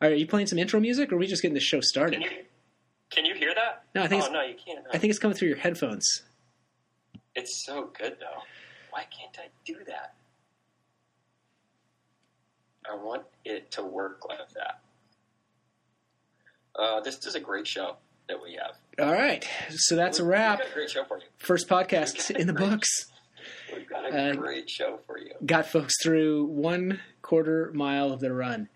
Are you playing some intro music, or are we just getting the show started? Can you can you hear that? No, I think oh it's- no, you can't. I think it's coming through your headphones. it's so good though. Why can't I do that? I want it to work like that. Uh, this is a great show that we have. All right, so that's a We've- wrap. We've got a great show for you. First podcast in the books. We've got a Uh, great show for you. Got folks through one quarter mile of their run.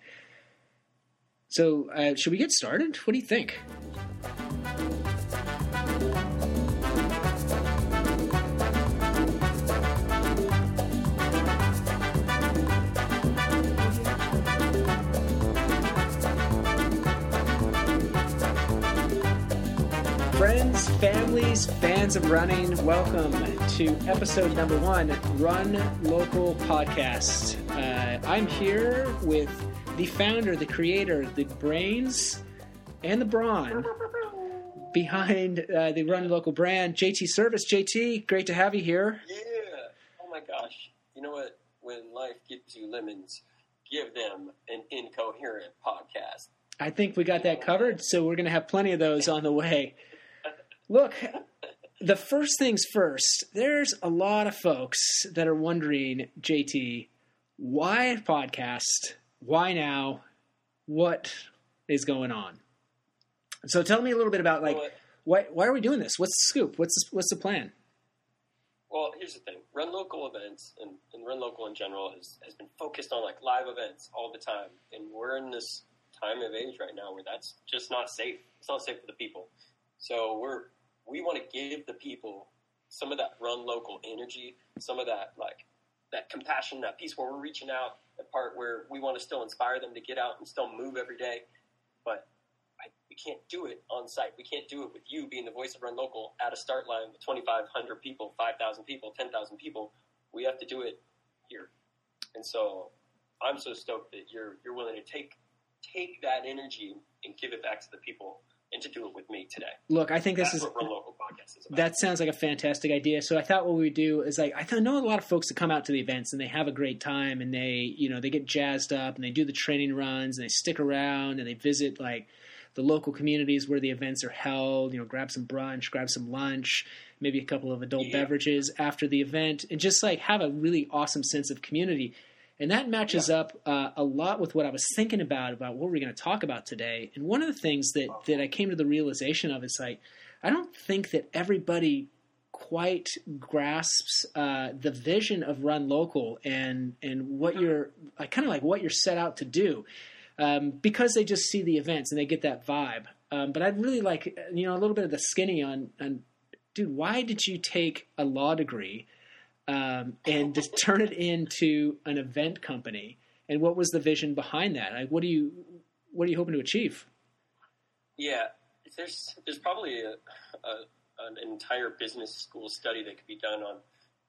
So, uh, should we get started? What do you think? Friends, families, fans of running, welcome to episode number one, Run Local Podcast. Uh, I'm here with the founder, the creator, the brains, and the brawn behind uh, the Run Local brand, JT Service. JT, great to have you here. Yeah. Oh my gosh. You know what? When life gives you lemons, give them an incoherent podcast. I think we got that covered, so we're going to have plenty of those on the way. Look, the first things first, there's a lot of folks that are wondering, JT, why podcast? Why now? What is going on? So tell me a little bit about like Well, why why are we doing this? What's the scoop? What's the, what's the plan? Well, here's the thing: run local events and, and run local in general has, has been focused on like live events all the time, and we're in this time of age right now where that's just not safe. It's not safe for the people. So we're we want to give the people some of that run local energy, some of that like that compassion, that peace where we're reaching out, the part where we want to still inspire them to get out and still move every day, but I, we can't do it on site. We can't do it with you being the voice of Run Local at a start line with 2,500 people, 5,000 people, 10,000 people. We have to do it here. And so I'm so stoked that you're you're willing to take take that energy and give it back to the people and to do it with me today. Look, I think this That's is what Run Local podcast is about. That sounds like a fantastic idea. So I thought what we would do is like I th- know a lot of folks that come out to the events and they have a great time and they you know they get jazzed up and they do the training runs and they stick around and they visit like the local communities where the events are held. You know, grab some brunch, grab some lunch, maybe a couple of adult Yeah. beverages after the event, and just like have a really awesome sense of community. And that matches up uh, a lot with what I was thinking about about what we're going to talk about today. And one of the things that that I came to the realization of is like I don't think that everybody quite grasps uh, the vision of Run Local and and what you're uh, kind of like what you're set out to do um, because they just see the events and they get that vibe. Um, but I'd really like you know a little bit of the skinny on on dude. Why did you take a law degree um, and just turn it into an event company? And what was the vision behind that? Like, what do you what are you hoping to achieve? Yeah, there's there's probably a, a, an entire business school study that could be done on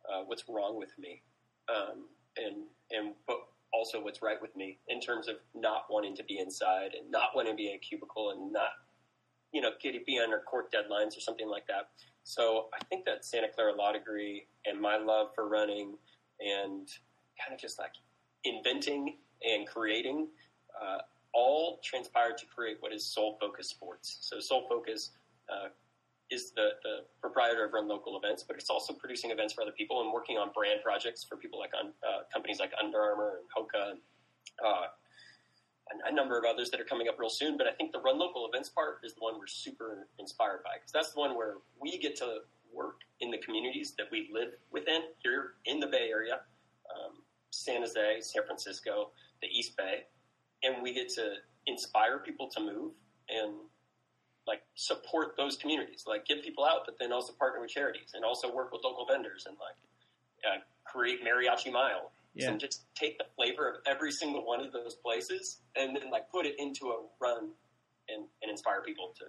uh, what's wrong with me, um, and and but also what's right with me in terms of not wanting to be inside and not wanting to be in a cubicle and not you know get be under court deadlines or something like that. So I think that Santa Clara Law degree and my love for running and kind of just like inventing and creating uh, all transpired to create what is Soul Focus Sports. So Soul Focus uh, is the, the proprietor of Run Local Events, but it's also producing events for other people and working on brand projects for people like on uh, companies like Under Armour and Hoka and uh, a, a number of others that are coming up real soon. But I think the Run Local Events part is the one we're super inspired by because that's the one where we get to work in the communities that we live within here in the Bay Area, um, San Jose, San Francisco, the East Bay, and we get to inspire people to move and like support those communities, like get people out, but then also partner with charities and also work with local vendors and like uh, create mariachi mile Yeah. and just take the flavor of every single one of those places and then like put it into a run and, and inspire people to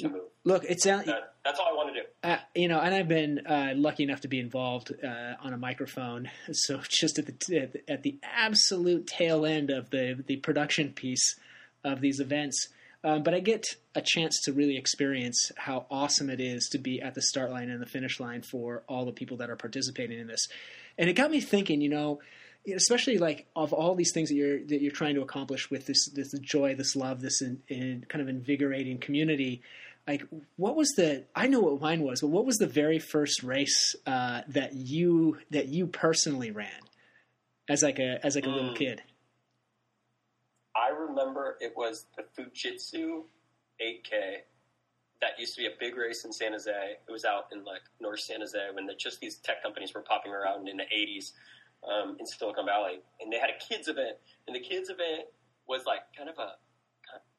to move. Look, it sounds That, that's all I want to do. Uh, you know, and I've been uh, lucky enough to be involved uh, on a microphone. So just at the at the- at the absolute tail end of the the production piece of these events, um, but I get a chance to really experience how awesome it is to be at the start line and the finish line for all the people that are participating in this. And it got me thinking. You know, especially like of all these things that you're that you're trying to accomplish with this this joy, this love, this in, in kind of invigorating community. Like, what was the? I know what mine was, but what was the very first race uh, that you that you personally ran as like a as like a little Mm. kid? I remember it was the Fujitsu 8K. That used to be a big race in San Jose. It was out in like North San Jose when the, just these tech companies were popping around in the 80s um, in Silicon Valley, and they had a kids event. And the kids event was like kind of a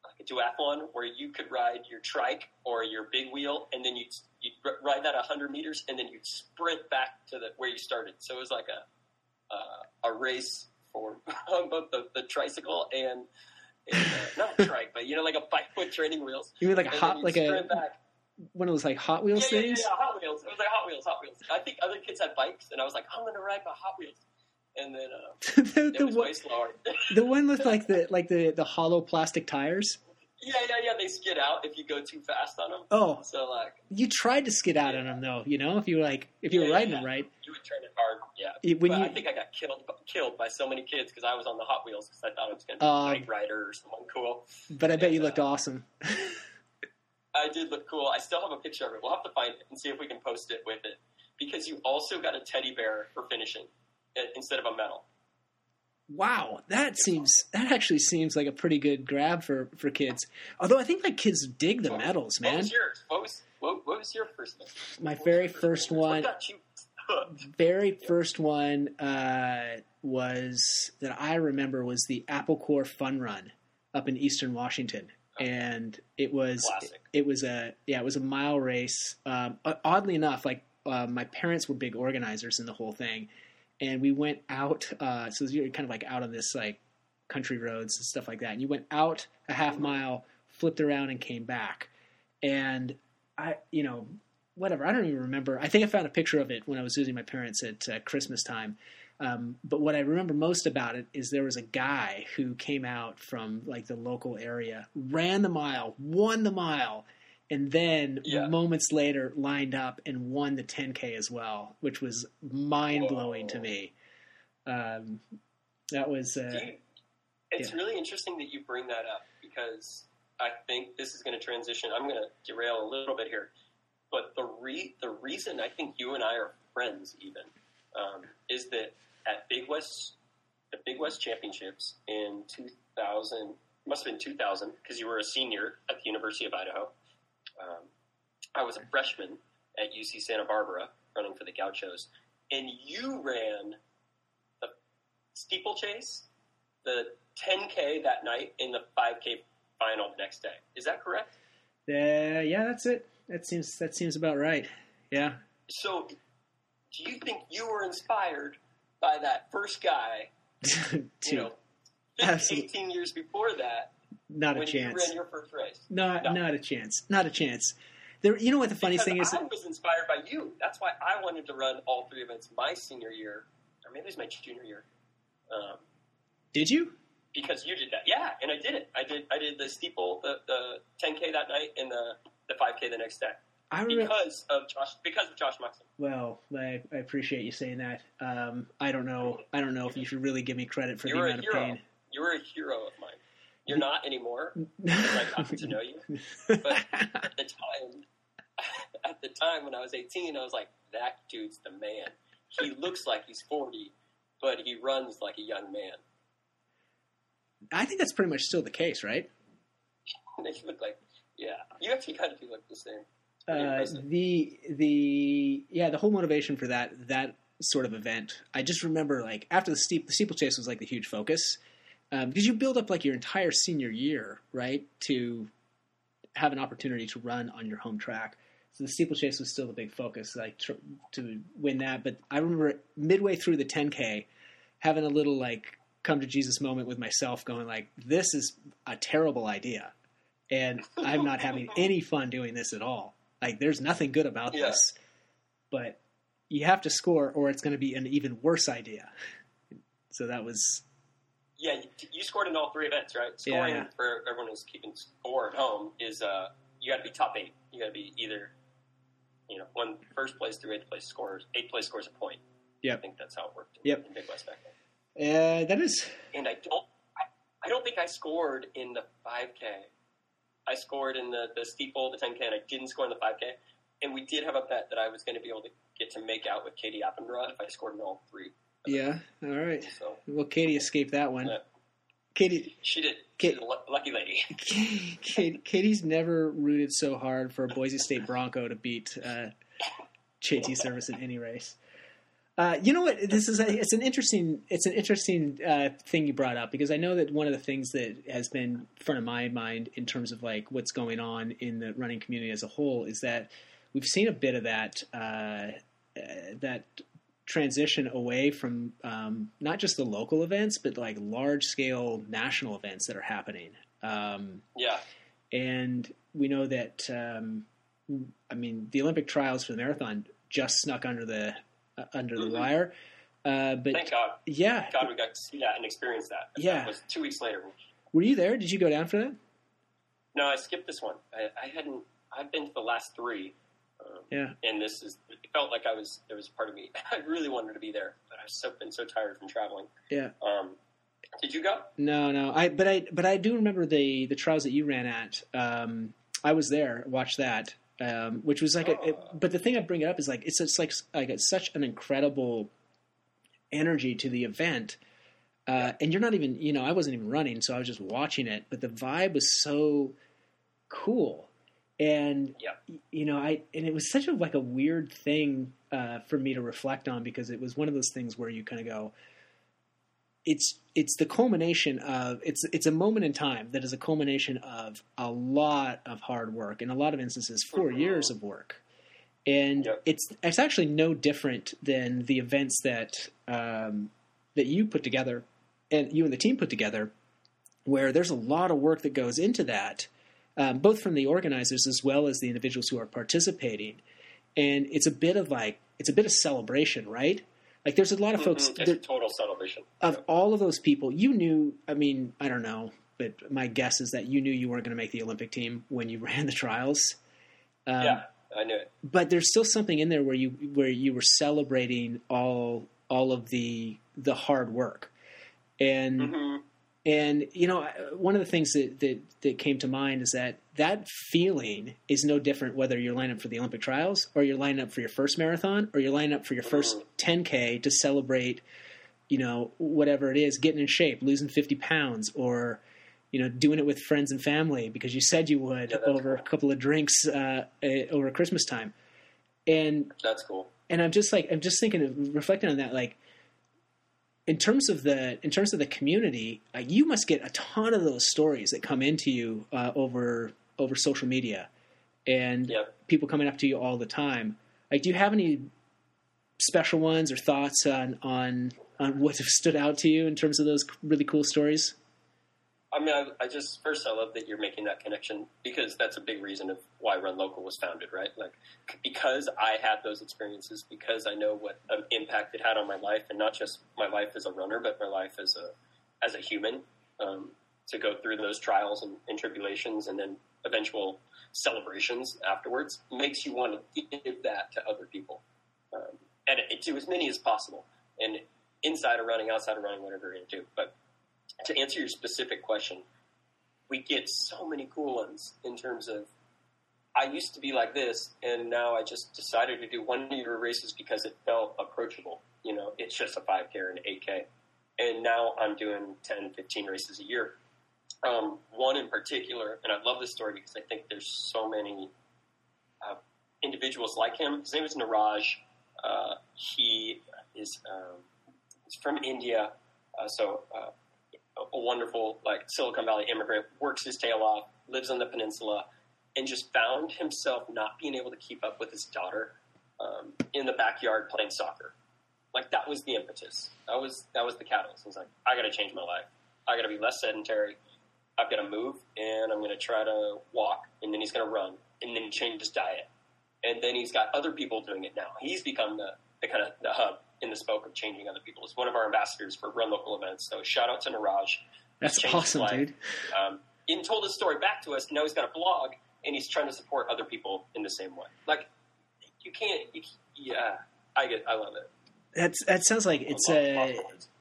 like a duathlon where you could ride your trike or your big wheel, and then you'd, you'd ride that 100 meters, and then you'd sprint back to the where you started. So it was like a uh, a race for both the, the tricycle and, and uh, not a trike, but you know, like a bike with training wheels. You mean like a hot like a one of those like Hot Yeah, Wheels yeah, yeah, things? yeah, Hot Wheels. It was like Hot Wheels, Hot Wheels. I think other kids had bikes, and I was like, I'm going to ride my Hot Wheels. And then uh, the, it the, was one, way slower. the one with like the like the the hollow plastic tires. Yeah, yeah, yeah. They skid out if you go too fast on them. Oh, So like, you tried to skid out on them though. You know, if you were like if you were riding yeah. them right. you would turn it hard. Yeah. When you I think I got killed killed by so many kids because I was on the Hot Wheels because I thought it was going to be Um, a Knight Rider or someone cool. but I bet you looked uh, awesome. I did look cool. I still have a picture of it. We'll have to find it and see if we can post it with it because you also got a teddy bear for finishing instead of a medal. Wow, that seems that actually seems like a pretty good grab for for kids. Although I think like kids dig the medals, What man. was yours? What was what, what was your first one? My What very first What one, got you hooked? very first one uh, was that I remember was the Apple Core Fun Run up in Eastern Washington, and it was Classic. it was a yeah it was a mile race. Um, oddly enough, like uh, my parents were big organizers in the whole thing, and we went out. Uh, so you're kind of like out on this like country roads and stuff like that. And you went out a half mile, flipped around, and came back. And I, you know, whatever. I don't even remember. I think I found a picture of it when I was visiting my parents at uh, Christmas time. Um, but what I remember most about it is there was a guy who came out from like the local area, ran the mile, won the mile, and then Yeah. moments later lined up and won the 10k as well, which was mind blowing to me. Um, that was uh, you- it's yeah. really interesting that you bring that up because I think this is going to transition. I'm going to derail a little bit here, but the re- the reason I think you and I are friends even um, is that at Big West the Big West Championships in 2000 must have been 2000 because you were a senior at the University of Idaho. Um, I was a freshman at UC Santa Barbara running for the Gauchos, and you ran the steeplechase, the 10K that night, and the 5K final the next day. Is that correct? uh, yeah, that's it. That seems that seems about right. Yeah. So, do you think you were inspired by that first guy, to you know, 15, 18 years before that, not a when you chance. ran your first race? Not No. not a chance. Not a chance. There. You know what the funny Because thing is? I was inspired by you. That's why I wanted to run all three events my senior year, or maybe it was my junior year. Um, Did you? because you did that. Yeah, and I did it. I did. I did the steeple, the, the 10k that night, and the the 5k the next day I remember. because of Josh. Because of Josh Muxon. Well, I, I appreciate you saying that. Um, I don't know. I don't know if you should really give me credit for You the a amount of pain. You were a hero of mine. You're not anymore. I got to know you. But at the time, at the time when I was 18, I was like, that dude's the man. He looks like he's 40, but he runs like a young man. I think that's pretty much still the case, right? they look like, yeah. You actually kind of do look the same. Uh, the the yeah the whole motivation for that that sort of event i just remember like after the steep the steeplechase was like the huge focus um, because you build up like your entire senior year right to have an opportunity to run on your home track? So the steeplechase was still the big focus like tr- to win that. But i remember midway through the 10k having a little like come to jesus moment with myself going like this is a terrible idea and i'm not having any fun doing this at all. Like there's nothing good about Yeah. this but you have to score or it's going to be an even worse idea. So that was Yeah, you, you scored in all three events, right? Scoring yeah. for everyone who's keeping score at home is uh, you got to be top eight. You got to be either, you know, one first place through eighth place scores. Eighth place scores a point. Yep. I think that's how it worked. In, Yep. In Big West back then. Uh, that is. And I don't, I, I don't think I scored in the 5K. I scored in the, the steeple, the 10K, and I didn't score in the 5K. And we did have a bet that I was going to be able to get to make out with Katie Appenrod if I scored in all three. Yeah. All right. So Well, Katie escaped that one. Yeah. Katie, she did. Kate- She's a lu- lucky lady. Katie, Katie's never rooted so hard for a Boise State Bronco to beat uh, JT Service in any race. Uh, you know what? This is a, it's an interesting it's an interesting uh, thing you brought up because I know that one of the things that has been front of my mind in terms of like what's going on in the running community as a whole is that we've seen a bit of that uh, uh, that transition away from um, not just the local events but like large scale national events that are happening. Um, Yeah. and we know that um, I mean the Olympic trials for the marathon just snuck under the uh, under the Mhm. wire. Uh, but Thank God. yeah, God, we got to see that and experience that. Yeah. That was two weeks later. were you there? Did you go down for that? No, I skipped this one. I, I hadn't. I've been to the last three. Um, Yeah. And this is. It felt like I was. There was a part of me. I really wanted to be there, but I've so been so tired from traveling. Yeah. Um, did you go? No, no. I but I but I do remember the the trials that you ran at. Um, I was there, watched that, um, which was like. A, it- Oh. but the thing I bring it up is like it's it's like like it's such an incredible energy to the event. Uh, and you're not even, you know, I wasn't even running, so I was just watching it. But the vibe was so cool, and Yeah. y- you know, I and it was such a like a weird thing uh, for me to reflect on because it was one of those things where you kind of go, it's it's the culmination of it's it's a moment in time that is a culmination of a lot of hard work in a lot of instances 4 Mhm. years of work and Yep. it's it's actually no different than the events that um, that you put together and you and the team put together where there's a lot of work that goes into that um, both from the organizers as well as the individuals who are participating and it's a bit of like it's a bit of celebration right like there's a lot of folks Mhm. It's a total celebration. of all of those people, you knew. I mean, I don't know, but my guess is that you knew you weren't going to make the Olympic team when you ran the trials. Um, yeah, I knew it. But there's still something in there where you where you were celebrating all all of the the hard work, and hmm and you know one of the things that, that that came to mind is that that feeling is no different whether you're lining up for the Olympic trials or you're lining up for your first marathon or you're lining up for your first Mhm. 10k to celebrate you know whatever it is getting in shape losing 50 pounds or you know doing it with friends and family because you said you would Yeah, over a couple of drinks uh, uh, over Christmas time and That's cool. and I'm just like I'm just thinking of reflecting on that like in terms of the in terms of the community uh, you must get a ton of those stories that come into you uh, over over social media. And Yep. people coming up to you all the time. Like do you have any special ones or thoughts on on on what have stood out to you in terms of those really cool stories I mean, I, I just first I love that you're making that connection because that's a big reason of why Run Local was founded, right? Like because I had those experiences, because I know what um, impact it had on my life, and not just my life as a runner, but my life as a as a human. Um, to go through those trials and, and tribulations, and then eventual celebrations afterwards, makes you want to give that to other people, um, and it, to as many as possible. And inside of running, outside of running, whatever you're into, but to answer your specific question, we get so many cool ones in terms of I used to be like this, and now I just decided to do one year races because it felt approachable. You know, it's just a 5K or an 8K. And now I'm doing 10, 15 races a year. Um, one in particular, and I love this story because I think there's so many uh, individuals like him. His name is Niraj. Uh, he is um, he's from India, uh, so uh, a wonderful like Silicon Valley immigrant, works his tail off, lives on the peninsula, and just found himself not being able to keep up with his daughter um, in the backyard playing soccer. Like that was the impetus. That was that was the catalyst. He's like, I got to change my life. I got to be less sedentary. I've got to move, and I'm going to try to walk, and then he's going to run, and then change his diet, and then he's got other people doing it now. He's become the, the kind of the hub in the spoke of changing other people. He's one of our ambassadors for Run Local events. So shout out to Niraj. that's awesome dude Um, and told his story back to us. Now he's got a blog, and he's trying to support other people in the same way. Like you can't. You, yeah, I get. I love it. that's that sounds like it's Love a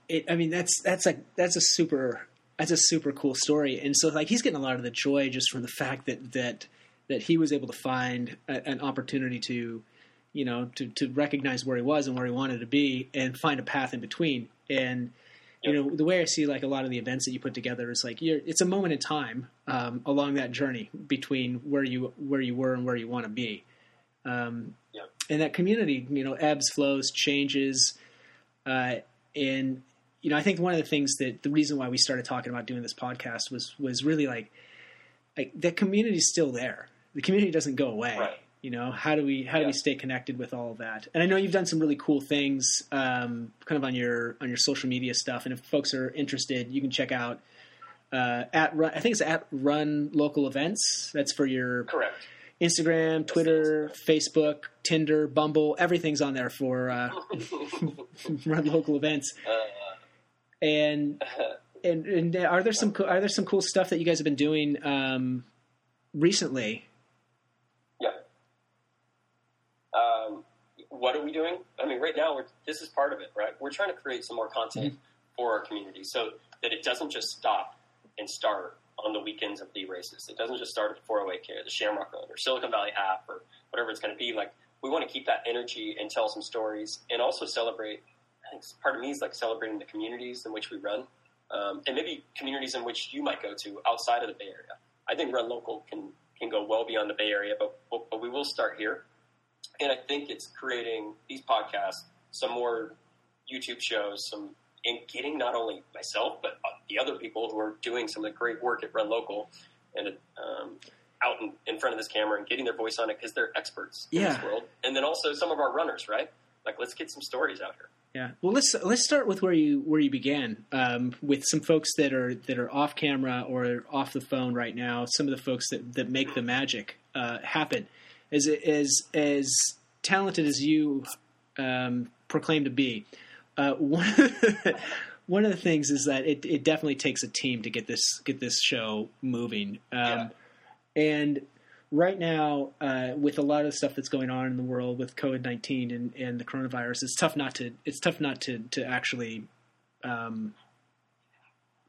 it, I mean, that's that's a that's a super that's a super cool story. And so, like, he's getting a lot of the joy just from the fact that that that he was able to find a, an opportunity to, you know, to to recognize where he was and where he wanted to be, and find a path in between. And you know, the way I see like a lot of the events that you put together is like you're, it's a moment in time um, along that journey between where you where you were and where you want to be. Um, Yeah. And that community, you know, ebbs, flows, changes, uh, and you know, I think one of the things that the reason why we started talking about doing this podcast was was really like, like that community's still there. The community doesn't go away. Right. You know, how do we how do Yeah. we stay connected with all of that? And I know you've done some really cool things, um, kind of on your on your social media stuff. And if folks are interested, you can check out uh, at run. I think it's at Run Local Events. That's for your Correct. Instagram, Twitter, Facebook, Tinder, Bumble. Everything's on there for uh, Run Local Events. Uh, And and and are there some are there some cool stuff that you guys have been doing um, recently? Yeah. Um, what are we doing? I mean, right now, we're, this is part of it, right? We're trying to create some more content for our community so that it doesn't just stop and start on the weekends of the races. It doesn't just start at 408K or the Shamrock Run or Silicon Valley Half or whatever it's going to be. Like, we want to keep that energy and tell some stories and also celebrate. I think part of me is like celebrating the communities in which we run um, and maybe communities in which you might go to outside of the Bay Area. I think Run Local can, can go well beyond the Bay Area, but, but we will start here. And I think it's creating these podcasts, some more YouTube shows, some and getting not only myself but the other people who are doing some of the great work at Run Local and um, out in, in front of this camera and getting their voice on it because they're experts in this world. And then also some of our runners, right? Like, let's get some stories out here. Yeah. Well, let's let's start with where you where you began um, with some folks that are that are off camera or off the phone right now. Some of the folks that, that make the magic uh, happen. As as as talented as you um, proclaim to be, uh, one of the, one of the things is that it, it definitely takes a team to get this get this show moving. Um, Yeah. And right now, uh, with a lot of stuff that's going on in the world with COVID nineteen and, and the coronavirus, it's tough not to it's tough not to to actually um,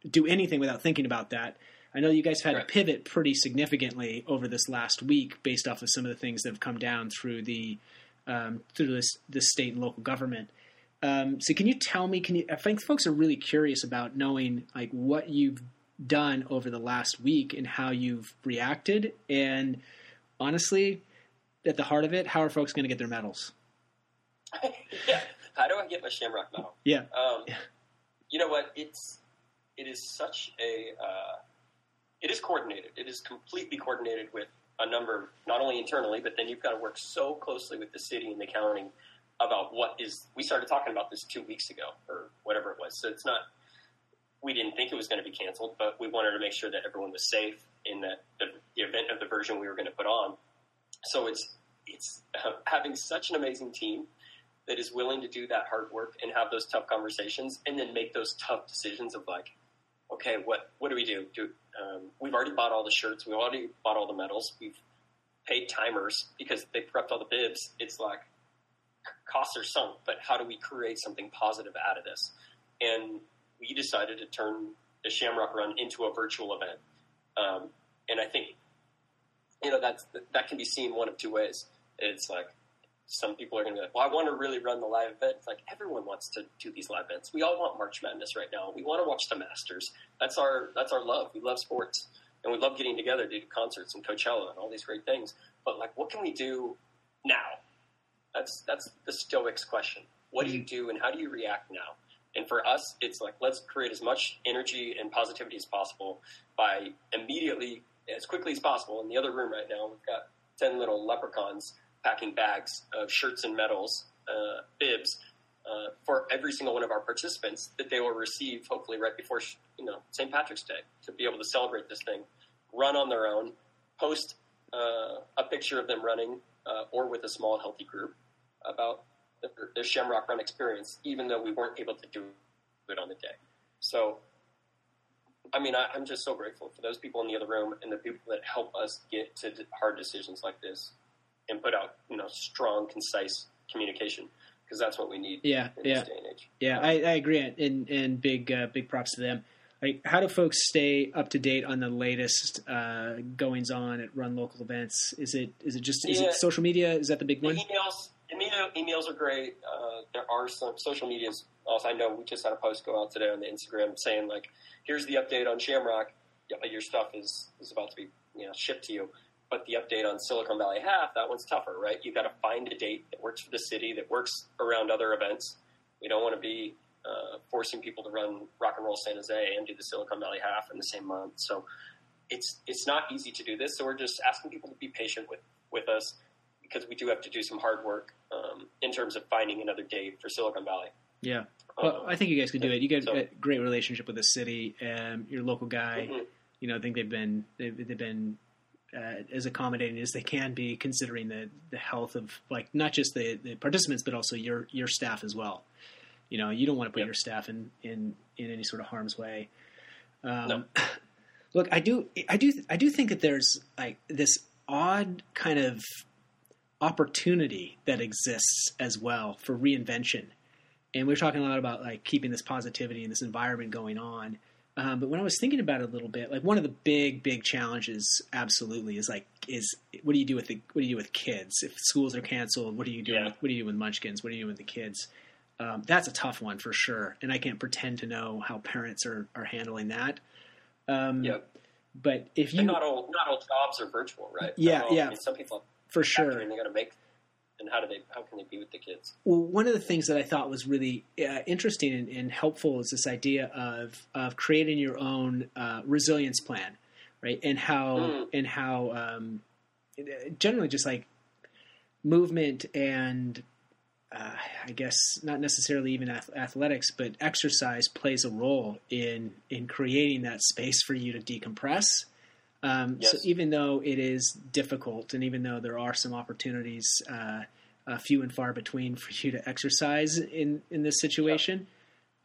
do anything without thinking about that. I know you guys have had Right. to pivot pretty significantly over this last week based off of some of the things that have come down through the um, through this the state and local government. Um, so can you tell me? Can you? I think folks are really curious about knowing like what you've done over the last week and how you've reacted. And honestly, at the heart of it, how are folks going to get their medals? yeah. How do I get my Shamrock medal? Yeah, Um, Yeah. You know what? It's it is such a uh, it is coordinated. It is completely coordinated with a number, not only internally, but then you've got to work so closely with the city and the county about what is. We started talking about this two weeks ago or whatever it was. So it's not. We didn't think it was going to be canceled, but we wanted to make sure that everyone was safe in that the, the event of the version we were going to put on. So it's it's having such an amazing team that is willing to do that hard work and have those tough conversations and then make those tough decisions of like, okay, what what do we do? Do um, we've already bought all the shirts, we've already bought all the medals, we've paid timers because they prepped all the bibs. It's like costs are sunk, but how do we create something positive out of this? And we decided to turn the Shamrock Run into a virtual event, um, and I think you know that's that can be seen one of two ways. It's like some people are going to be like, well, I want to really run the live event. It's like everyone wants to do these live events. We all want March Madness right now. We want to watch the Masters. That's our that's our love. We love sports, and we love getting together to do concerts and Coachella and all these great things. But like, what can we do now? That's that's the Stoics question. What do you do, and how do you react now? And for us, it's like let's create as much energy and positivity as possible by immediately, as quickly as possible. In the other room right now, we've got ten little leprechauns packing bags of shirts and medals, uh, bibs, uh, for every single one of our participants that they will receive, hopefully right before you know St. Patrick's Day, to be able to celebrate this thing, run on their own, post uh, a picture of them running uh, or with a small healthy group about their, their Shamrock Run experience, even though we weren't able to do it on the day. So. I mean, I, I'm just so grateful for those people in the other room and the people that help us get to hard decisions like this and put out, you know, strong, concise communication. because that's what we need. Yeah, in yeah, this day and age. yeah. I, I agree, and and big uh, big props to them. Like, how do folks stay up to date on the latest uh, goings on at Run Local events? Is it is it just is Yeah. it social media? Is that the big The one? emails, email, emails are great. Uh, there are some social medias. Also, I know we just had a post go out today on the Instagram saying like, "Here's the update on Shamrock. Yeah, your stuff is is about to be you know shipped to you." But the update on Silicon Valley Half, that one's tougher, right? You've got to find a date that works for the city, that works around other events. We don't want to be uh, forcing people to run Rock and Roll San Jose and do the Silicon Valley Half in the same month. So it's it's not easy to do this. So we're just asking people to be patient with with us because we do have to do some hard work um, in terms of finding another date for Silicon Valley. Yeah. Well, Um, I think you guys could do it. You got so- a great relationship with the city. Um, your local guy. mhm. You know, I think they've been they've, they've been uh, as accommodating as they can be, considering the the health of like not just the, the participants, but also your your staff as well. You know, you don't want to put Yep. your staff in, in in any sort of harm's way. Um, No. Look, I do I do I do think that there's like this odd kind of opportunity that exists as well for reinvention. And we are talking a lot about like keeping this positivity and this environment going on. Um, but when I was thinking about it a little bit, like one of the big, big challenges, absolutely, is like, is what do you do with the what do you do with kids if schools are canceled? What do you do? Yeah. With, what do you do with Munchkins? What do you do with the kids? Um, that's a tough one for sure, and I can't pretend to know how parents are are handling that. Um, Yep. But if you, And not all not all jobs are virtual, right? Yeah, all- yeah. I mean, some people for sure, and they got to make. And how do they? How can they be with the kids? Well, one of the things that I thought was really uh, interesting and, and helpful is this idea of of creating your own uh, resilience plan, right? And how Mm. and how um, generally just like movement and uh, I guess not necessarily even ath- athletics, but exercise plays a role in in creating that space for you to decompress. Um, So even though it is difficult, and even though there are some opportunities, uh, uh, few and far between, for you to exercise in in this situation,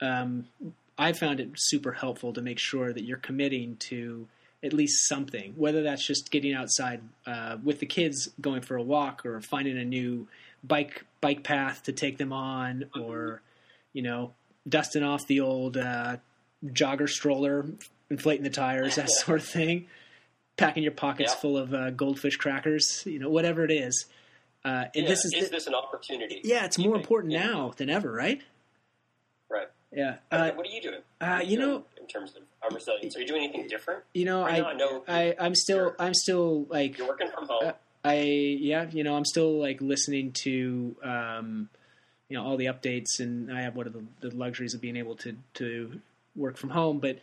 um, I found it super helpful to make sure that you're committing to at least something, whether that's just getting outside uh, with the kids, going for a walk, or finding a new bike bike path to take them on, or you know, dusting off the old uh, jogger stroller, inflating the tires, that sort of thing. Packing your pockets Yeah. full of uh, goldfish crackers, you know, whatever it is. Uh, and Yeah, this is, is this an opportunity? yeah, it's more think? important Yeah. now than ever, right? Right. Yeah. What- Uh, what are you doing? uh, are you doing know- in terms of our resilience, are you doing anything different? you know, Right I, now, I know I, I'm still, you're- I'm still like, You're working from home. Uh, I, yeah, you know, I'm still like listening to, um, you know, all the updates, and I have one of the, the luxuries of being able to to work from home. But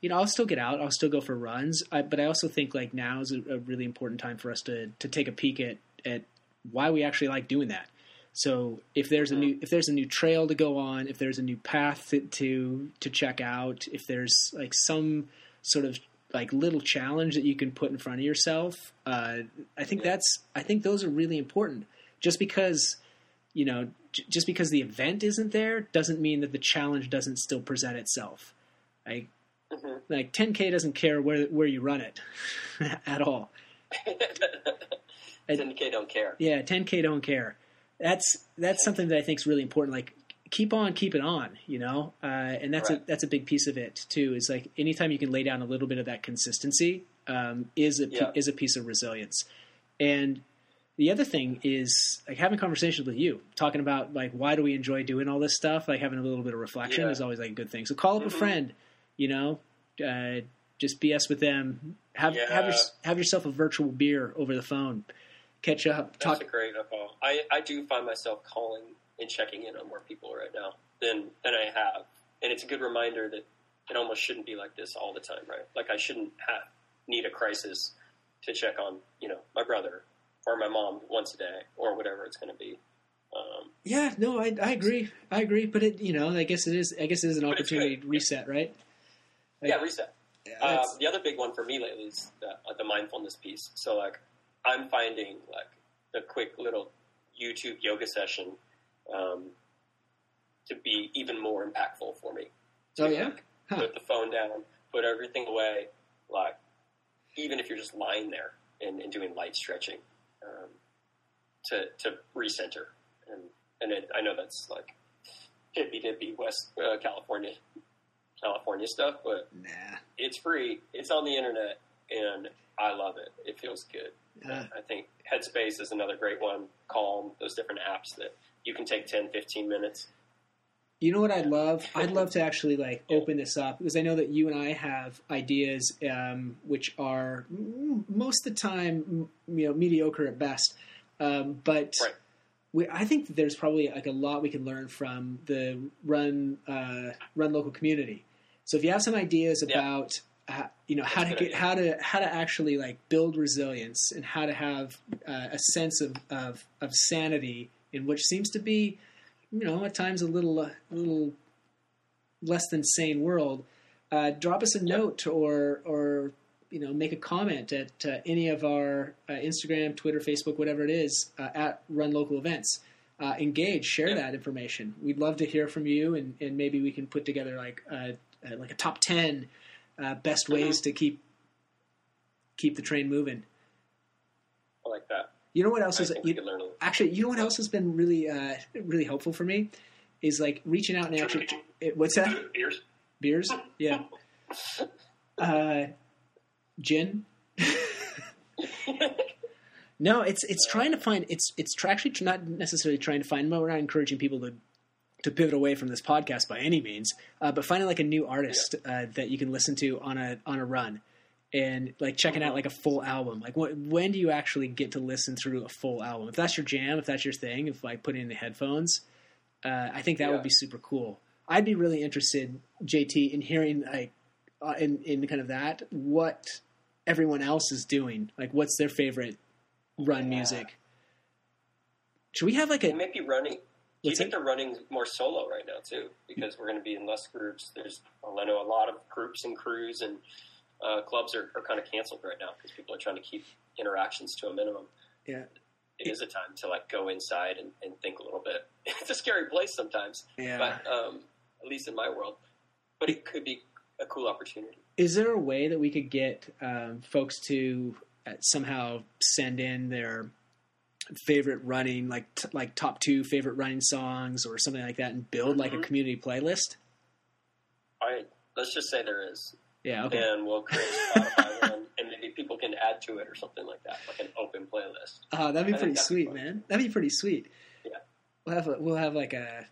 you know, I'll still get out. I'll still go for runs. I, but I also think like now is a, a really important time for us to to take a peek at at why we actually like doing that. So if there's a new if there's a new trail to go on, if there's a new path to to, to check out, if there's like some sort of like little challenge that you can put in front of yourself, uh, I think Yeah. that's I think those are really important. Just because you know, j- just because the event isn't there doesn't mean that the challenge doesn't still present itself. Like Mhm. like 10k doesn't care where where you run it at all. 10K don't care. Yeah, 10k don't care. That's that's something that I think is really important. Like keep on keeping on, you know, uh, and that's a that's a big piece of it too. Is like anytime you can lay down a little bit of that consistency um, is a Yeah. is a piece of resilience. And the other thing is like having conversations with you, talking about like why do we enjoy doing all this stuff? Like having a little bit of reflection Yeah. is always like a good thing. So call up a Mhm. friend, you know, uh, just BS with them. Have have your, have yourself a virtual beer over the phone. Catch up, That's talk a great call. I, I do find myself calling and checking in on more people right now than than I have, and it's a good reminder that it almost shouldn't be like this all the time, right? Like I shouldn't have need a crisis to check on you know my brother or my mom once a day or whatever it's going to be. Um, Yeah, no, I, I agree. I agree, but it, you know, I guess it is. I guess it is an opportunity to reset, right? Like, yeah, reset. yeah, Uh, the other big one for me lately is the, uh, the mindfulness piece. So like, I'm finding like the quick little YouTube yoga session um, to be even more impactful for me. So Oh, yeah? like, Huh. Put the phone down, put everything away. Like, even if you're just lying there and, and doing light stretching um, to to recenter and and it, I know that's like hippy dippy West uh, California California stuff, but Nah. it's free. It's on the internet, and I love it. It feels good. Uh, I think Headspace is another great one. Calm, those different apps that you can take 10, 15 minutes. You know what I'd love? I'd love to actually like open this up because I know that you and I have ideas um, which are most of the time you know mediocre at best, um, but Right. we, I think that there's probably like a lot we can learn from the run uh, run local community. So if you have some ideas Yeah. about uh, you know how That's to get how to how to actually like build resilience and how to have uh, a sense of, of of sanity in which seems to be you know at times a little uh, a little less than sane world uh, drop us a Yep. note or or you know make a comment at uh, any of our uh, Instagram Twitter Facebook whatever it is uh, at run local events uh, engage share Yeah. that information we'd love to hear from you and, and maybe we can put together like a, uh like a top 10 uh, best ways to keep keep the train moving I like that. you know what else I is you, actually you know what else has been really uh, really helpful for me is like reaching out and actually it, what's that Beers? beers yeah uh, gin no it's it's trying to find it's it's actually not necessarily trying to find them. we're not encouraging people to to pivot away from this podcast by any means uh, but finding like a new artist uh, that you can listen to on a on a run and like checking out like a full album like what, when do you actually get to listen through a full album if that's your jam if that's your thing if like putting in the headphones uh, i think that Yeah. would be super cool i'd be really interested jt in hearing like uh, in in kind of that what everyone else is doing like what's their favorite run Yeah. music should we have like a may be running. Do you think they're running more solo right now too? Because we're going to be in less groups. There's, well, I know a lot of groups and crews and uh, clubs are, are kind of canceled right now because people are trying to keep interactions to a minimum. Yeah. It is a time to like go inside and, and think a little bit. It's a scary place sometimes, yeah but um, at least in my world. But it could be a cool opportunity. Is there a way that we could get um, folks to uh, somehow send in their favorite running, like t- like top two favorite running songs or something like that, and build like a Mhm. community playlist? I let's just say there is, Yeah. Okay. and we'll create a Spotify one, and maybe people can add to it or something like that, like an open playlist. Oh, that'd be I pretty that'd be sweet, man. That'd be pretty sweet. Yeah. We'll have a, we'll have like a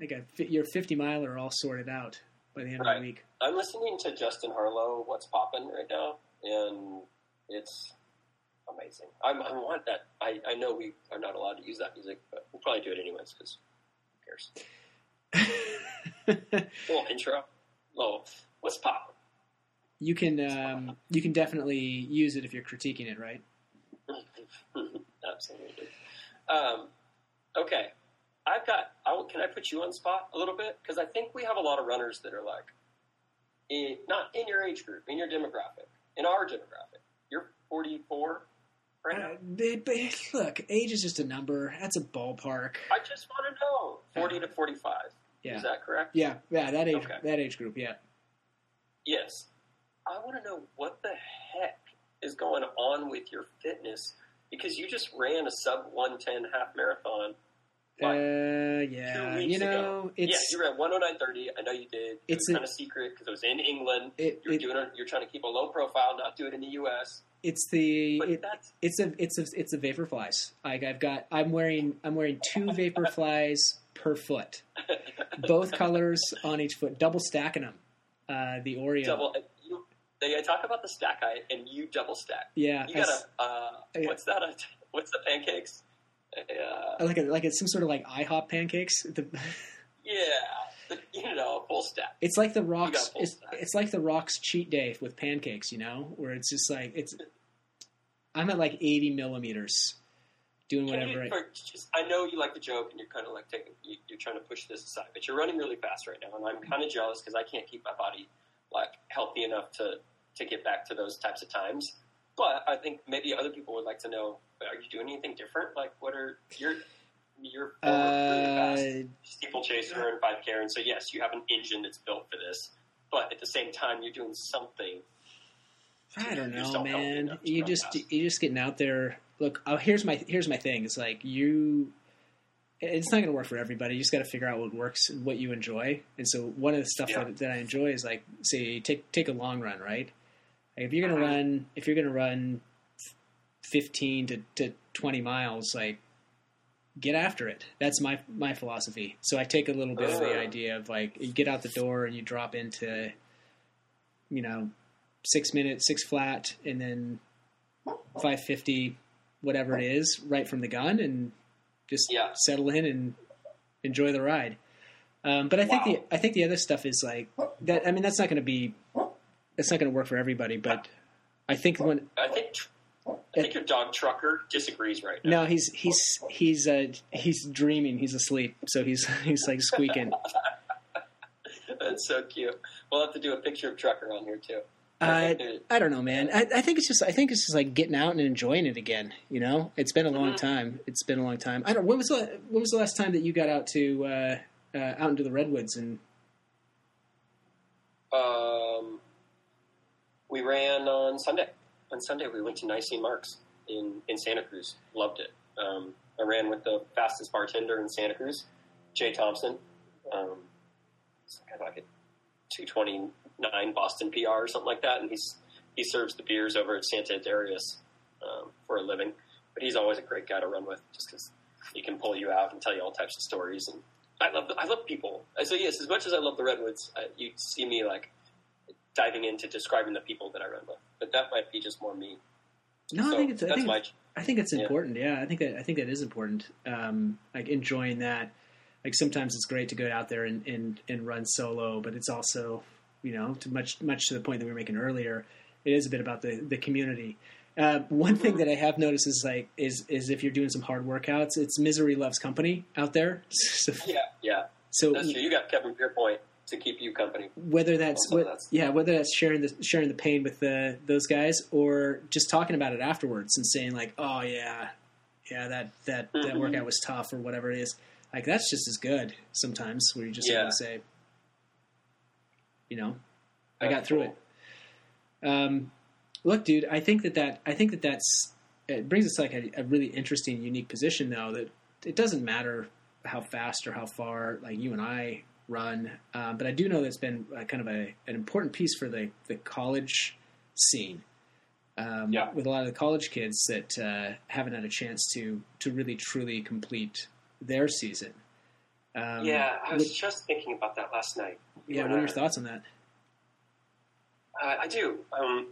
like a your fifty miler all sorted out by the end of the week. I'm listening to Justin Harlow, What's Poppin' right now, and it's amazing. I'm, I want that. I, I know we are not allowed to use that music, but we'll probably do it anyways because who cares? Little intro. Little, what's pop? you can um, you can definitely use it if you're critiquing it, right? Absolutely. Um, okay. I've got, I, can I put you on spot a little bit? Because I think we have a lot of runners that are like, in, not in your age group, in your demographic, in our demographic. You're 44 right. Uh, but look, age is just a number. That's a ballpark. I just want to know 40 to 45. Yeah. Is that correct? Yeah, yeah, that age Okay. that age group, yeah. Yes. I want to know what the heck is going on with your fitness because you just ran a sub 110 half marathon. Like, uh, yeah, you know, yeah, it's you ran 109.30. I know you did. It It's was a- kind of secret because it was in England. it, You're it, doing it. You're trying to keep a low profile, not do it in the U.S. it's the it, it's a it's a it's a Vaporflies. Like I've got I'm wearing I'm wearing two vapor flies per foot, both colors on each foot, double stacking them. Uh, the Oreo, double. You, they talk about the stack height, and you double stack. yeah, You got a uh, what's that? A, what's the pancakes? I like it like it's some sort of like IHOP pancakes. The, yeah, you know, full stack. it's like the rocks. It's, it's like the Rock's cheat day with pancakes. You know, where it's just like it's. I'm at like 80 millimeters, doing Can whatever. you, I, just, I know you like the joke, and you're kind of like taking, you, you're trying to push this aside, but you're running really fast right now, and I'm kind of jealous because I can't keep my body like healthy enough to to get back to those types of times. But I think maybe other people would like to know: Are you doing anything different? Like, what are you're you're uh, really fast steeplechaser and five K, and so yes, you have an engine that's built for this. But at the same time, you're doing something. I don't know, man. You just fast. you just getting out there. Look, oh, here's my here's my thing. It's like you, it's not going to work for everybody. You just got to figure out what works what you enjoy. And so one of the stuff Yeah. that, that I enjoy is like, say, take take a long run, right? Like if you're going to Mhm. run, if you're to run fifteen to, to twenty miles, like get after it. That's my my philosophy. So I take a little bit of the Oh. idea of like you get out the door and you drop into, you know, six minutes, six flat, and then five fifty, whatever it is, right from the gun, and just Yeah. settle in and enjoy the ride. Um, but I think Wow. the I think the other stuff is like that. I mean, that's not going to be that's not going to work for everybody. But I think when I think I think your dog Trucker disagrees right now. no, he's he's he's uh, he's dreaming. He's asleep, so he's he's like squeaking. That's so cute. We'll have to do a picture of Trucker on here too. Uh, I don't know, man. I, I think it's just I think it's just like getting out and enjoying it again. You know, it's been a long Mhm. time. It's been a long time. I don't. When was the when was the last time that you got out to uh, uh, out into the redwoods and Um, we ran on Sunday. On Sunday, we went to Nisene Marks in, in Santa Cruz. Loved it. Um, I ran with the fastest bartender in Santa Cruz, Jay Thompson. Um, he's got like a 229 Boston PR or something like that, and he's he serves the beers over at Sante Adairius um, for a living. But he's always a great guy to run with, just because he can pull you out and tell you all types of stories. And I love I love people. I so yes, as much as I love the redwoods, uh, you see me like diving into describing the people that I run with. But that might be just more me. no? so I think it's I think my I think it's Yeah. important. Yeah, I think that I think that is important. Um, like enjoying that. Like sometimes it's great to go out there and, and, and run solo, but it's also, you know, to much much to the point that we were making earlier, it is a bit about the the community. Uh, one thing that I have noticed is like is is if you're doing some hard workouts, it's misery loves company out there. So, yeah yeah. so That's true. You got Kevin Pierpoint to keep you company. whether that's, what, that's- yeah whether that's sharing the sharing the pain with the those guys or just talking about it afterwards and saying like oh yeah yeah that that that Mhm. workout was tough or whatever it is like that's just as good sometimes where you just Yeah. to say you know I That's got through cool. it um look dude I think that that I think that that's it brings us like a, a really interesting unique position though that it doesn't matter how fast or how far like you and I run, um, but I do know it's been uh, kind of a, an important piece for the, the college scene. Um, Yeah. With a lot of the college kids that uh, haven't had a chance to to really truly complete their season. Um, yeah, I was just thinking about that last night. yeah. What are your thoughts on that? Uh, I do. Um,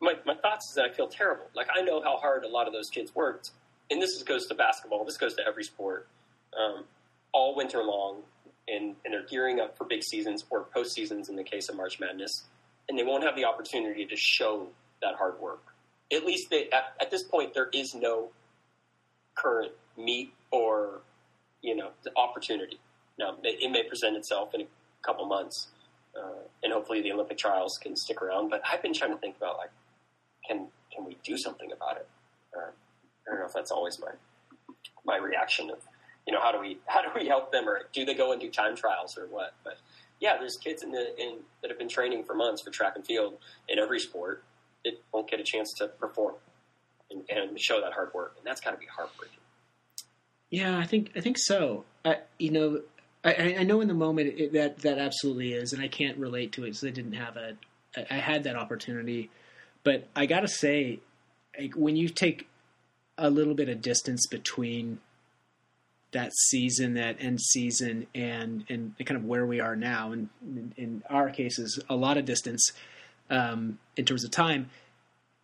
my, my thoughts is that I feel terrible. Like I know how hard a lot of those kids worked, and this goes to basketball. This goes to every sport, um, all winter long, and, and they're gearing up for big seasons or post seasons in the case of March Madness, and they won't have the opportunity to show that hard work. At least they, at, at this point, there is no current meet or you know opportunity. Now it, it may present itself in a couple months, uh, and hopefully the Olympic trials can stick around. But I've been trying to think about like, can can we do something about it? Uh, I don't know if that's always my my reaction of, you know, how do we how do we help them, or do they go and do time trials or what? But yeah, there's kids in the in that have been training for months for track and field in every sport that won't get a chance to perform and, and show that hard work, and that's got to be heartbreaking. Yeah, I think I think so. I, you know, I- I, know in the moment it, that that absolutely is, and I can't relate to it because I didn't have a. I had that opportunity, but I got to say, like, when you take a little bit of distance between that season, that end season, and and kind of where we are now, and in, in our cases, a lot of distance um, in terms of time.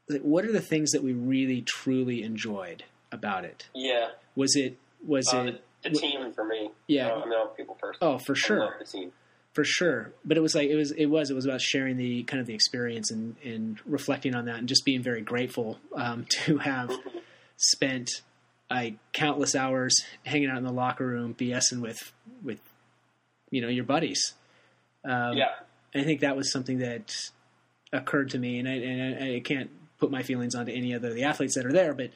Like, what are the things that we really truly enjoyed about it? Yeah, Was it was uh, it the, the team for me. Yeah. I mean, I'm people first. Oh, for sure, the team. for sure. But it was like it was it was it was about sharing the kind of the experience and and reflecting on that and just being very grateful um, to have spent like countless hours hanging out in the locker room, BSing with with you know your buddies. Um, yeah, I think that was something that occurred to me, and I, and I, I can't put my feelings onto any other of the athletes that are there, but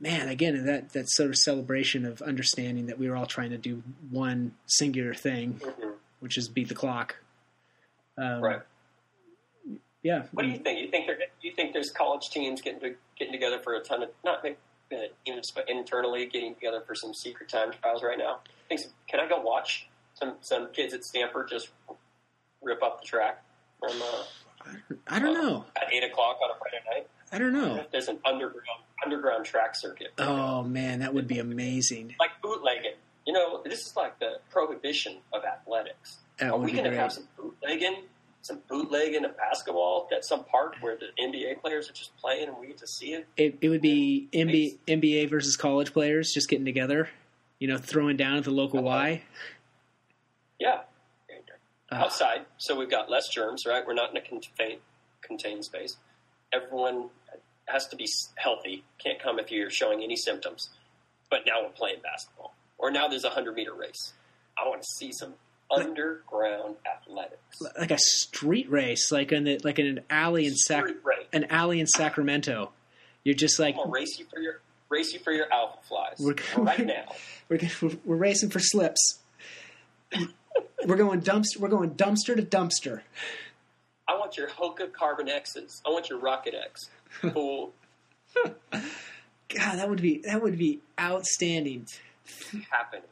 man, again, that that sort of celebration of understanding that we were all trying to do one singular thing, Mhm. which is beat the clock. Um, right. Yeah. What do you think? You think they're, you think there's college teams getting to, getting together for a ton of not even internally getting together for some secret time trials right now. Can I go watch some some kids at Stanford just rip up the track from uh, I don't know. at eight o'clock on a Friday night? I don't know. There's an underground underground track circuit. Oh man, that would be amazing. like bootlegging. You know, this is like the prohibition of athletics. That Are we going to have some bootlegging, some bootlegging of basketball at some park where the NBA players are just playing and we get to see it? It, it would be NBA, NBA versus college players just getting together, you know, throwing down at the local Y. Yeah. Uh, Outside, so we've got less germs, right? We're not in a contained, contained space. Everyone has to be healthy. Can't come if you're showing any symptoms. But now we're playing basketball. Or now there's a 100 meter race. I want to see some underground athletics. like a street race, like in the, like in an alley in Sac, an alley in Sacramento. You're just like I'm race you for your race you for your alpha flies We're- right now. we're, we're, we're racing for slips. we're going dumpster. We're going dumpster to dumpster. I want your Hoka Carbon X's. I want your Rocket X. Cool. God, that would be that would be outstanding. happening.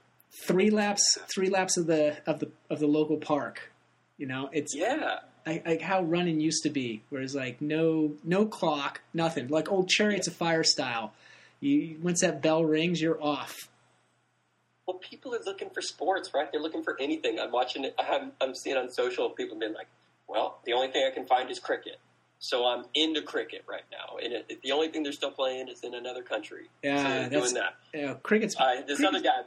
Three laps, three laps of the of the of the local park. You know, it's Yeah. like, how running used to be, where it's like no no clock, nothing, like old Chariots of Fire style. You once that bell rings, you're off. Well, people are looking for sports, right? They're looking for anything. I'm watching it. I'm, I'm seeing on social people being like, "Well, the only thing I can find is cricket." So I'm into cricket right now, and it, it- the only thing they're still playing is in another country. Yeah, so doing that. Know, cricket's Uh, this cricket's- other guy,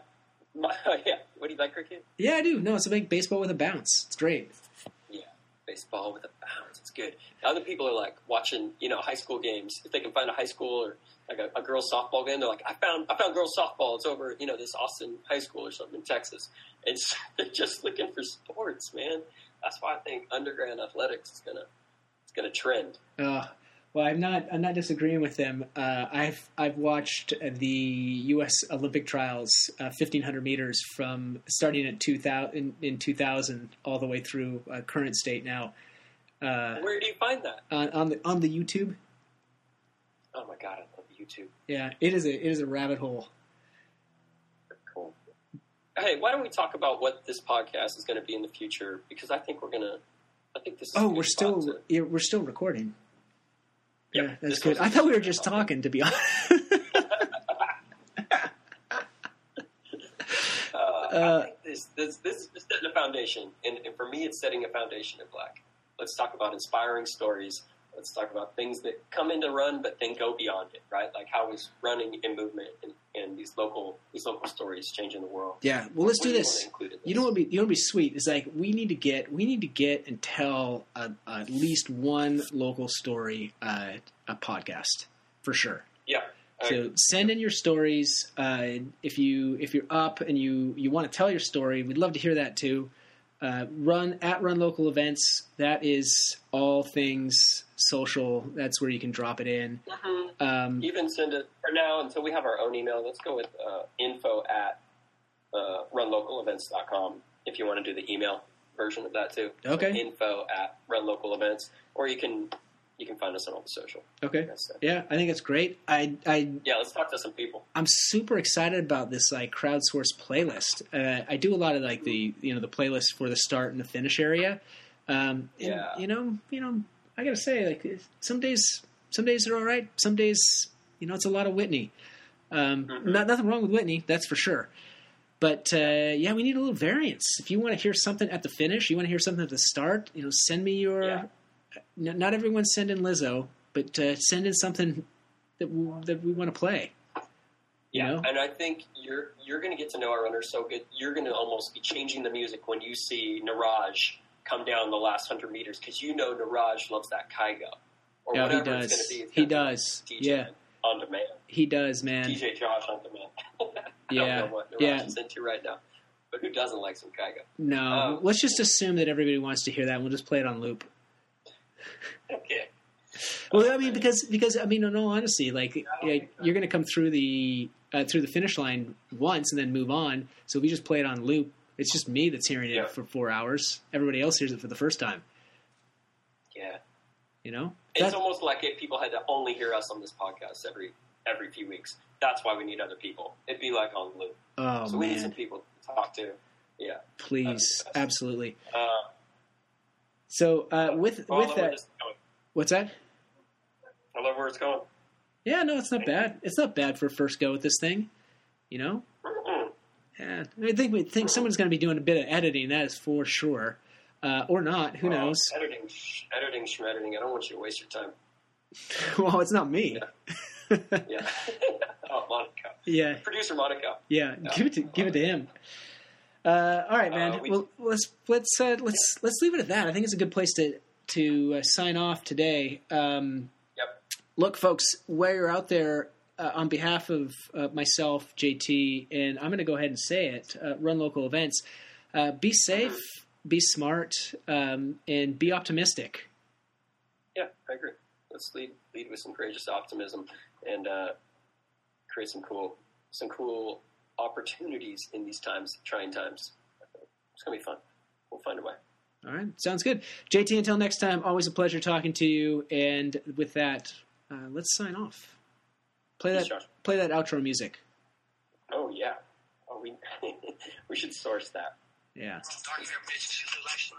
yeah. What do you like cricket? Yeah, I do. No, it's like baseball with a bounce. It's great. Yeah, baseball with a bounce. It's good. Other people are like watching, you know, high school games. If they can find a high school or like a, a girls softball game, they're like, I found I found girls softball. It's over, you know, this Austin high school or something in Texas. And so they're just looking for sports, man. That's why I think underground athletics is gonna it's gonna trend. Uh, well, I'm not. I'm not disagreeing with them. Uh, I've I've watched the U.S. Olympic trials, uh, 1500 meters from starting at 2000 in, in 2000 all the way through uh, current state now. Uh, Where do you find that? on, on the on the YouTube, Oh my god, I love YouTube. yeah, it is a it is a rabbit hole. Cool. Hey, why don't we talk about what this podcast is going to be in the future? Because I think we're gonna. I think this. Is a Oh, good we're still to- yeah, we're still recording. Yep, yeah, that's good. I thought we were just talking, to be honest. Uh, Uh, this, this, this is setting a foundation, and, and for me, it's setting a foundation in black. Let's talk about inspiring stories. Let's talk about things that come into run, but then go beyond it, right? Like how is running and movement and, and these local these local stories changing the world. yeah, well, let's What do you this. wanna You know what would be you know what would be sweet is like we need to get we need to get and tell a, at least one local story uh, a podcast for sure. Yeah. So send in your stories uh, if you if you're up and you you want to tell your story. We'd love to hear that too. Uh, run at run local events. That is all things social. That's where you can drop it in. Mhm. Um, even send it for now until we have our own email. Let's go with uh, info at uh, runlocalevents.com if you want to do the email version of that too. So Okay. info at runlocalevents, or you can you can find us on all the social. okay. Yeah, I think it's great. I I Yeah, let's talk to some people. I'm super excited about this like crowdsourced playlist. Uh, I do a lot of like the you know the playlist for the start and the finish area. Um, and, Yeah. You know, you know, I gotta say, like some days, some days are all right. Some days, you know, it's a lot of Whitney. Um, Mhm. Not nothing wrong with Whitney, that's for sure. But uh, yeah, we need a little variance. If you want to hear something at the finish, you want to hear something at the start. You know, send me your. Yeah. Not everyone's sending Lizzo, but uh, send in something that we, that we want to play. You Yeah, know? and I think you're you're going to get to know our runners so good. You're going to almost be changing the music when you see Niraj come down the last hundred meters because you know Niraj loves that Kygo or Yeah, whatever it's going to be. He does. DJ Yeah. on demand. He does, man. DJ Josh on demand. I Yeah, don't know what Niraj yeah. is into right now, but who doesn't like some Kygo? No, Um, let's just assume that everybody wants to hear that. We'll just play it on loop. Okay. Well, I mean, because because I mean, in all honesty, like yeah, you're going to come through the uh, through the finish line once and then move on. So if we just play it on loop, it's just me that's hearing it Yeah. for four hours. Everybody else hears it for the first time. Yeah. You know, It's That- almost like if people had to only hear us on this podcast every every few weeks. That's why we need other people. It'd be like on loop. Oh so we need some people to talk to. Yeah. please, absolutely. Uh, So uh, with with that, this is going. what's that? I love where it's going. Yeah, no, it's not bad. It's not bad for a first go with this thing. You know, Mm-mm. yeah. I think we think someone's going to be doing a bit of editing. That is for sure, uh, or not. Who Oh, knows? editing, sh- editing, shredding. I don't want you to waste your time. well, it's not me. Yeah. oh, Monica. yeah, Producer Monica. yeah. Give it to give it to him. Uh, all right, man. Uh, we- well, let's let's uh, let's let's leave it at that. I think it's a good place to to uh, sign off today. Um, Yep. look, folks, where you're out there, uh, on behalf of uh, myself, JT, and I'm going to go ahead and say it: uh, run local events. Uh, be safe, be smart, um, and be optimistic. Yeah, I agree. Let's lead lead with some courageous optimism and uh, create some cool some cool opportunities in these times, trying times. It's gonna be fun. We'll find a way. All right, sounds good. JT, until next time, always a pleasure talking to you. And with that, uh, let's sign off. Play Peace, that. Josh. Play that outro music. Oh yeah. Oh, we we should source that. Yeah. Dark hair bitch, she look like she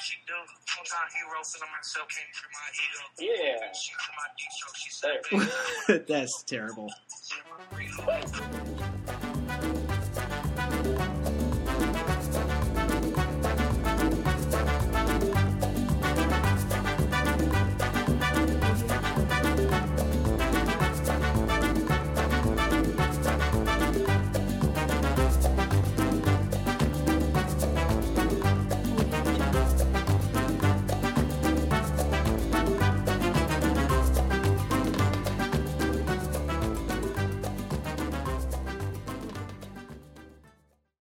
she do. Full time hero, feeling myself, can't free my ego. Yeah. She for my deep stroke, she said, Thanks. That's terrible. baby.